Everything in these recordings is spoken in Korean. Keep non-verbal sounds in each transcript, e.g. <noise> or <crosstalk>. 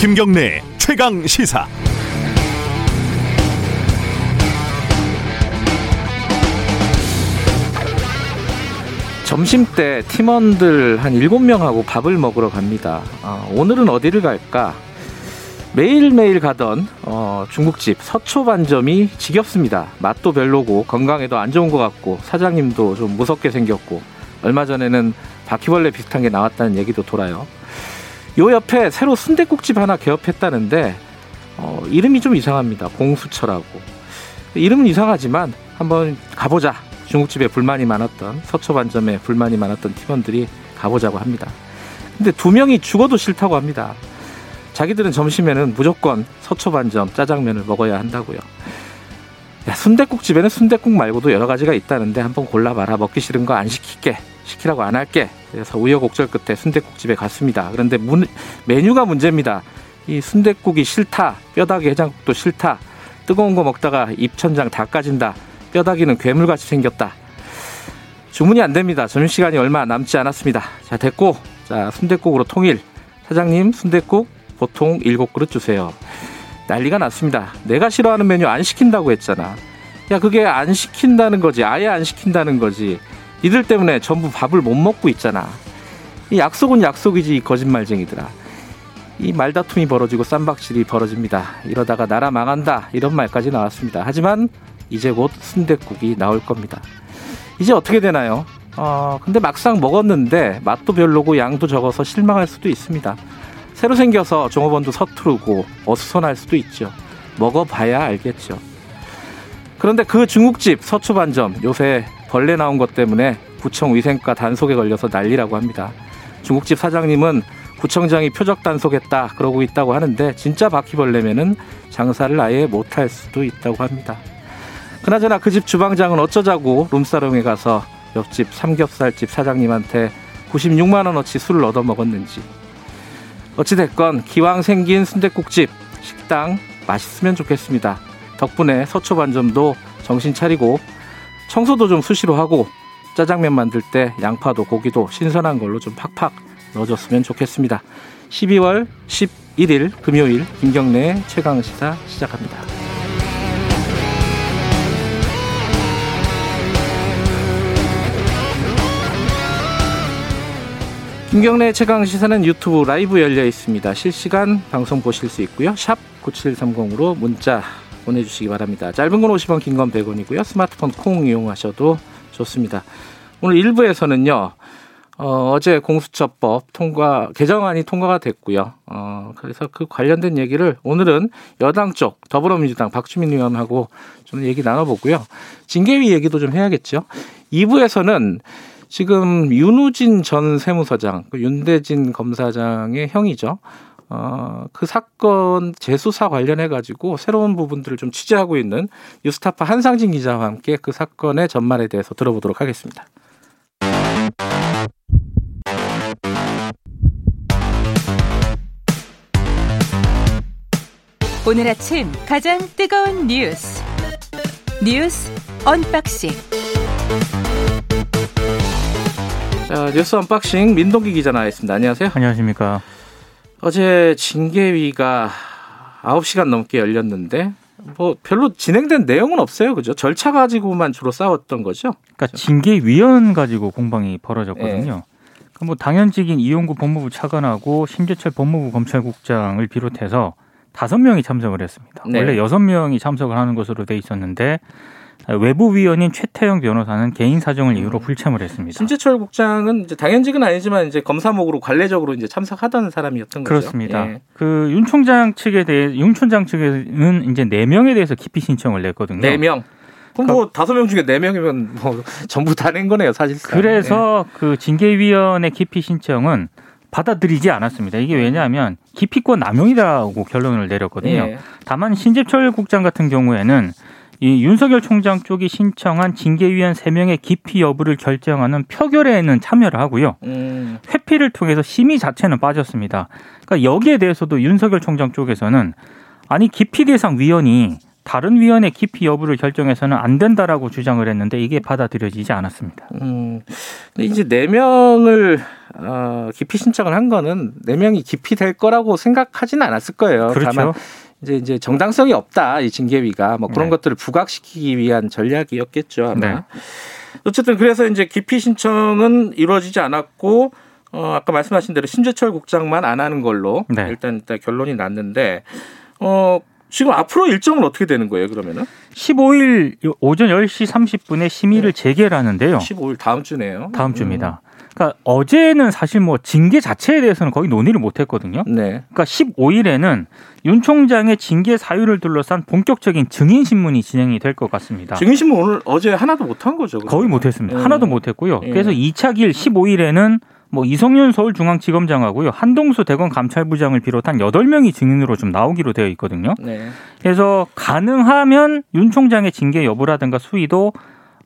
김경래 최강 시사. 점심 때 팀원들 한 7명하고 밥을 먹으러 갑니다. 어, 오늘은 어디를 갈까? 매일매일 가던 어, 중국집 서초 반점이 지겹습니다. 맛도 별로고 건강에도 안 좋은 것 같고 사장님도 좀 무섭게 생겼고 얼마 전에는 바퀴벌레 비슷한 게 나왔다는 얘기도 돌아요. 요 옆에 새로 순대국집 하나 개업했다는데 어, 이름이 좀 이상합니다. 공수처라고. 이름은 이상하지만 한번 가보자. 중국집에 불만이 많았던 서초반점에 불만이 많았던 팀원들이 가보자고 합니다. 근데 두 명이 죽어도 싫다고 합니다. 자기들은 점심에는 무조건 서초반점 짜장면을 먹어야 한다고요. 야, 순대국 집에는 순대국 말고도 여러 가지가 있다는데 한번 골라봐라. 먹기 싫은 거 안 시킬게. 시키라고 안 할게. 그래서 우여곡절 끝에 순대국집에 갔습니다. 그런데 문, 메뉴가 문제입니다. 이 순대국이 싫다. 뼈다귀 해장국도 싫다. 뜨거운 거 먹다가 입천장 다 까진다. 뼈다귀는 괴물같이 생겼다. 주문이 안 됩니다. 점심시간이 얼마 남지 않았습니다. 자, 됐고. 자, 순대국으로 통일. 사장님, 순대국 보통 7그릇 주세요. 난리가 났습니다. 내가 싫어하는 메뉴 안 시킨다고 했잖아. 야, 그게 안 시킨다는 거지. 아예 안 시킨다는 거지. 이들 때문에 전부 밥을 못 먹고 있잖아. 이 약속은 약속이지, 이 거짓말쟁이들아. 이 말다툼이 벌어지고 쌈박질이 벌어집니다. 이러다가 나라 망한다. 이런 말까지 나왔습니다. 하지만 이제 곧 순대국이 나올 겁니다. 이제 어떻게 되나요? 어, 근데 막상 먹었는데 맛도 별로고 양도 적어서 실망할 수도 있습니다. 새로 생겨서 종업원도 서투르고 어수선할 수도 있죠. 먹어봐야 알겠죠. 그런데 그 중국집 서초반점 요새 벌레 나온 것 때문에 구청 위생과 단속에 걸려서 난리라고 합니다. 중국집 사장님은 구청장이 표적 단속했다 그러고 있다고 하는데 진짜 바퀴벌레면은 장사를 아예 못할 수도 있다고 합니다. 그나저나 그 집 주방장은 어쩌자고 룸사롱에 가서 옆집 삼겹살집 사장님한테 96만 원어치 술을 얻어 먹었는지 어찌됐건 기왕 생긴 순대국집 식당 맛있으면 좋겠습니다. 덕분에 서초 반점도 정신 차리고 청소도 좀 수시로 하고 짜장면 만들 때 양파도 고기도 신선한 걸로 좀 팍팍 넣어줬으면 좋겠습니다. 12월 11일 금요일 김경래 최강 시사 시작합니다. 김경래 최강 시사는 유튜브 라이브 열려 있습니다. 실시간 방송 보실 수 있고요. 샵 9730으로 문자 보내주시기 바랍니다. 짧은 건 50원, 긴 건 100원이고요. 스마트폰 콩 이용하셔도 좋습니다. 오늘 1부에서는요. 어, 어제 공수처법 통과 개정안이 통과가 됐고요. 어, 그래서 그 관련된 얘기를 오늘은 여당 쪽 더불어민주당 박주민 의원하고 좀 얘기 나눠보고요. 징계위 얘기도 좀 해야겠죠. 2부에서는 지금 윤우진 전 세무서장, 그 윤대진 검사장의 형이죠. 어, 그 사건 재수사 관련해 가지고 새로운 부분들을 좀 취재하고 있는 뉴스타파 한상진 기자와 함께 그 사건의 전말에 대해서 들어보도록 하겠습니다. 오늘 아침 가장 뜨거운 뉴스 뉴스 unboxing 자, 뉴스 unboxing 민동기 기자 나와 있습니다. 안녕하세요. 안녕하십니까. 어제 징계위가 9시간 넘게 열렸는데 뭐 별로 진행된 내용은 없어요. 그죠? 절차 가지고만 주로 싸웠던 거죠. 그러니까 징계위원 가지고 공방이 벌어졌거든요. 네. 뭐 당연직인 이용구 법무부 차관하고 심재철 법무부 검찰국장을 비롯해서 다섯 명이 참석을 했습니다. 네. 원래 여섯 명이 참석을 하는 것으로 돼 있었는데 외부 위원인 최태영 변호사는 개인 사정을 이유로 음. 불참을 했습니다. 심재철 국장은 이제 당연직은 아니지만 이제 검사목으로 관례적으로 이제 참석하던 사람이었던 거죠. 그렇습니다. 예. 그윤 총장 측에 대해 윤 총장 측에는 이제 네 명에 대해서 기피 신청을 냈거든요. 네 명. 그럼 뭐 다섯 명 중에 네 명이면 뭐 <laughs> 전부 다 낸 거네요, 사실상. 그래서 그 징계위원회 기피 신청은 받아들이지 않았습니다. 이게 왜냐하면 기피권 남용이라고 결론을 내렸거든요. 예. 다만 신재철 국장 같은 경우에는 이 윤석열 총장 쪽이 신청한 징계위원 3명의 기피 여부를 결정하는 표결에는 참여를 하고요. 음, 회피를 통해서 심의 자체는 빠졌습니다. 그러니까 여기에 대해서도 윤석열 총장 쪽에서는 아니 기피 대상 위원이 다른 위원회 기피 여부를 결정해서는 안 된다라고 주장을 했는데 이게 받아들여지지 않았습니다. 음, 근데 이제 네 명을 어, 기피 신청을 한 거는 네 명이 기피 될 거라고 생각하지는 않았을 거예요. 그렇죠. 다만 이제 이제 정당성이 없다 이 징계위가 뭐 그런 네. 것들을 부각시키기 위한 전략이었겠죠 아마. 네. 어쨌든 그래서 이제 기피 신청은 이루어지지 않았고 어, 아까 말씀하신 대로 신재철 국장만 안 하는 걸로 네. 일단, 일단 결론이 났는데 어. 지금 앞으로 일정은 어떻게 되는 거예요, 그러면은? 15일 오전 10시 30분에 심의를 재개를 하는데요. 15일 다음 주네요. 다음 주입니다. 그러니까 어제는 사실 뭐 징계 자체에 대해서는 거의 논의를 못 했거든요. 음. 네. 그러니까 15일에는 윤 총장의 징계 사유를 둘러싼 본격적인 증인 신문이 진행이 될 것 같습니다. 증인 신문 오늘 어제 하나도 못 한 거죠. 거의 못 했습니다. 음. 하나도 못 했고요. 예. 그래서 2차 길 15일에는 뭐 이성윤 서울중앙지검장하고요. 한동수 대검 감찰부장을 비롯한 8명이 증인으로 좀 나오기로 되어 있거든요. 네. 그래서 가능하면 윤 총장의 징계 여부라든가 수위도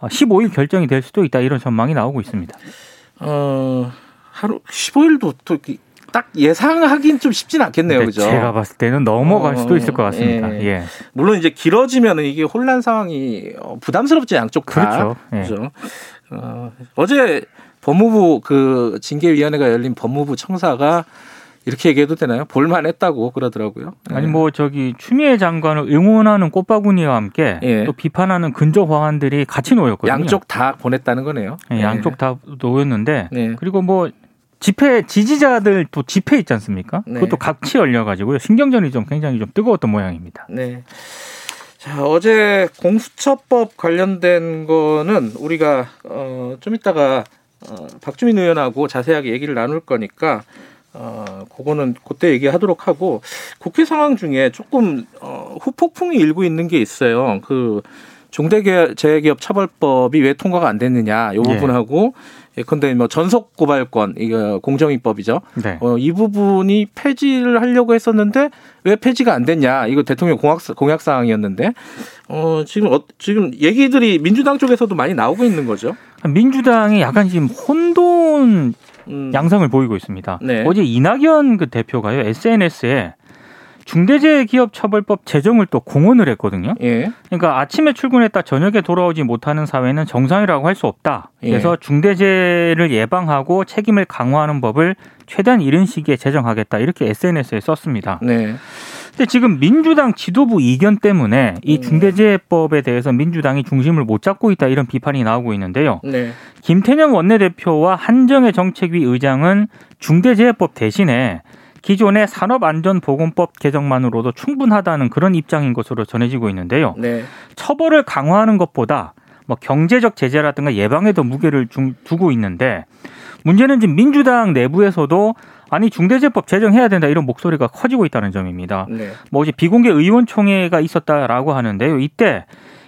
15일 결정이 될 수도 있다 이런 전망이 나오고 있습니다. 어 하루 15일도 또딱 예상하긴 좀 쉽진 않겠네요, 그죠? 제가 봤을 때는 넘어갈 어, 수도 있을 것 같습니다. 예. 예. 물론 이제 길어지면은 이게 혼란 상황이 어, 부담스럽지 양쪽 다. 그렇죠. 예. 그죠? 어, 어제 법무부 그 징계위원회가 열린 법무부 청사가 이렇게 얘기해도 되나요? 볼만했다고 그러더라고요. 아니 뭐 저기 추미애 장관을 응원하는 꽃바구니와 함께 예. 또 비판하는 근저 화환들이 같이 놓였거든요. 양쪽 다 보냈다는 거네요. 예, 양쪽 다 놓였는데 네. 그리고 뭐 집회 지지자들 또 집회 있지 않습니까? 네. 그것도 같이 열려가지고요. 신경전이 좀 굉장히 좀 뜨거웠던 모양입니다. 네. 자, 어제 공수처법 관련된 거는 우리가 어, 좀 이따가 어, 박주민 의원하고 자세하게 얘기를 나눌 거니까 어, 그거는 그때 얘기하도록 하고 국회 상황 중에 조금 어, 후폭풍이 일고 있는 게 있어요. 그 중대재해기업 처벌법이 왜 통과가 안 됐느냐 이 예. 부분하고 예컨대 뭐 전속 고발권 이거 공정위법이죠. 네. 어, 이 부분이 폐지를 하려고 했었는데 왜 폐지가 안 됐냐? 이거 대통령 공약 공약 사항이었는데 어, 지금 어, 지금 얘기들이 민주당 쪽에서도 많이 나오고 있는 거죠. 민주당이 약간 지금 혼돈 음, 양상을 보이고 있습니다. 네. 어제 이낙연 그 대표가요 SNS에 중대재해기업처벌법 제정을 또 공언을 했거든요. 예, 그러니까 아침에 출근했다 저녁에 돌아오지 못하는 사회는 정상이라고 할 수 없다. 예. 그래서 중대재해를 예방하고 책임을 강화하는 법을 최대한 이른 시기에 제정하겠다. 이렇게 SNS에 썼습니다. 네, 근데 지금 민주당 지도부 이견 때문에 이 음. 중대재해법에 대해서 민주당이 중심을 못 잡고 있다 이런 비판이 나오고 있는데요. 네, 김태년 원내대표와 한정혜 정책위 의장은 중대재해법 대신에 기존의 산업안전보건법 개정만으로도 충분하다는 그런 입장인 것으로 전해지고 있는데요. 네, 처벌을 강화하는 것보다 뭐 경제적 제재라든가 예방에 더 무게를 중- 두고 있는데 문제는 지금 민주당 내부에서도 아니 중대재해법 제정해야 된다 이런 목소리가 커지고 있다는 점입니다. 네, 뭐 어제 비공개 의원총회가 있었다라고 하는데요. 이때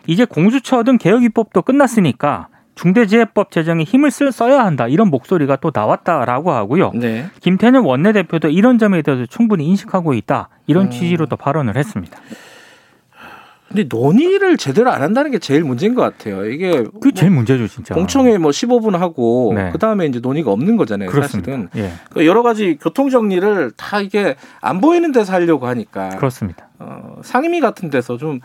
이제 공수처 등 개혁 입법도 끝났으니까 중대재해법 제정에 힘을 쓸 써야 한다 이런 목소리가 또 나왔다라고 하고요. 네. 김태년 원내대표도 이런 점에 대해서 충분히 인식하고 있다 이런 음. 취지로 또 발언을 했습니다. 근데 논의를 제대로 안 한다는 게 제일 문제인 것 같아요. 이게 그 제일 문제죠 진짜. 공청회 뭐 15분 하고 네. 그 다음에 이제 논의가 없는 거잖아요. 그렇습니다. 사실은 예, 그 여러 가지 교통 정리를 다 이게 안 보이는 데서 하려고 하니까 그렇습니다. 어, 상임위 같은 데서 좀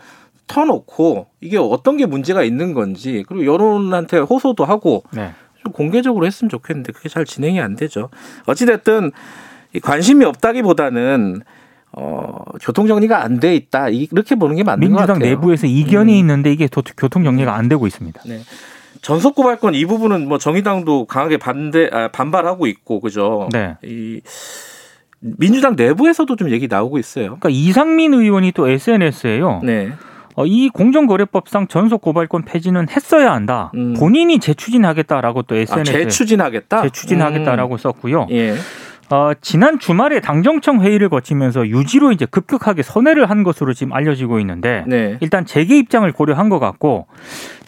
터놓고 이게 어떤 게 문제가 있는 건지 그리고 여론한테 호소도 하고 네. 좀 공개적으로 했으면 좋겠는데 그게 잘 진행이 안 되죠. 어찌됐든 이 관심이 없다기보다는 어, 교통 정리가 안 돼 있다 이렇게 보는 게 맞는 것 민주당 같아요. 내부에서 이견이 음. 있는데 이게 도- 교통 정리가 안 되고 있습니다. 네. 전속 고발권 이 부분은 뭐 정의당도 강하게 반대 아, 반발하고 있고 그죠. 네. 이 민주당 내부에서도 좀 얘기 나오고 있어요. 그러니까 이상민 의원이 또 SNS에요. 네. 어, 이 공정거래법상 전속 고발권 폐지는 했어야 한다. 음. 본인이 재추진하겠다라고 또 아, SNS에 재추진하겠다. 재추진하겠다라고 썼고요. 음. 예. 어, 지난 주말에 당정청 회의를 거치면서 유지로 이제 급격하게 선회를 한 것으로 지금 알려지고 있는데 네. 일단 재개 입장을 고려한 것 같고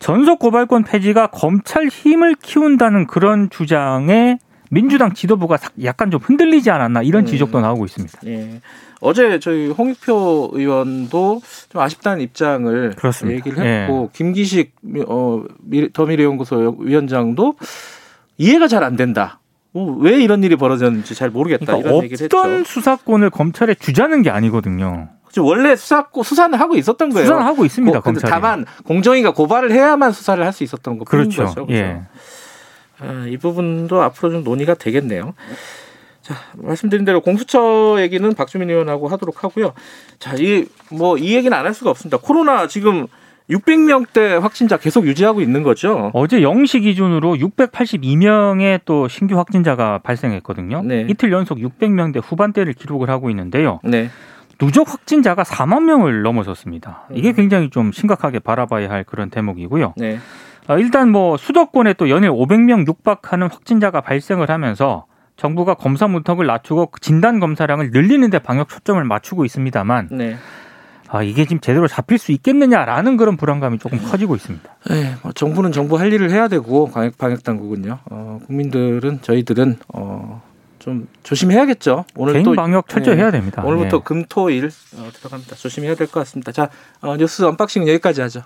전속 고발권 폐지가 검찰 힘을 키운다는 그런 주장에 민주당 지도부가 사- 약간 좀 흔들리지 않았나 이런 음. 지적도 나오고 있습니다. 예. 어제 저희 홍익표 의원도 좀 아쉽다는 입장을 그렇습니다. 얘기를 했고 김기식 어, 미- 더미래연구소 위원장도 이해가 잘 안 된다. 어, 왜 이런 일이 벌어졌는지 잘 모르겠다 그러니까 이런 얘기를 어떤 했죠. 수사권을 검찰에 주자는 게 아니거든요. 지금 원래 수사 수사는 하고 있었던 거예요. 수사는 하고 있습니다. 검찰이. 다만 공정위가 고발을 해야만 수사를 할 수 있었던 거 그렇죠. 거죠. 그렇죠? 예. 아, 이 부분도 앞으로 좀 논의가 되겠네요. 자, 말씀드린 대로 공수처 얘기는 박주민 의원하고 하도록 하고요. 자, 이 뭐이 얘기는 안 할 수가 없습니다. 코로나 지금 600명대 확진자 계속 유지하고 있는 거죠. 어제 0시 기준으로 682명의 또 신규 확진자가 발생했거든요. 네. 이틀 연속 600명대 후반대를 기록을 하고 있는데요. 네. 누적 확진자가 4만 명을 넘어섰습니다. 이게 음. 굉장히 좀 심각하게 바라봐야 할 그런 대목이고요. 네. 어, 일단 뭐 수도권에 또 연일 500명 육박하는 확진자가 발생을 하면서 정부가 검사 문턱을 낮추고 진단 검사량을 늘리는데 방역 초점을 맞추고 있습니다만 네. 아, 이게 지금 제대로 잡힐 수 있겠느냐라는 그런 불안감이 조금 커지고 있습니다. 네, 뭐 정부는 정부 할 일을 해야 되고 방역 방역 당국은요. 어, 국민들은 저희들은 어, 좀 조심해야겠죠. 오늘 개인 또 방역 철저히 네. 해야 됩니다. 오늘부터 예. 금토일 어, 들어갑니다. 조심해야 될 것 같습니다. 자, 어, 뉴스 unboxing 여기까지 하죠.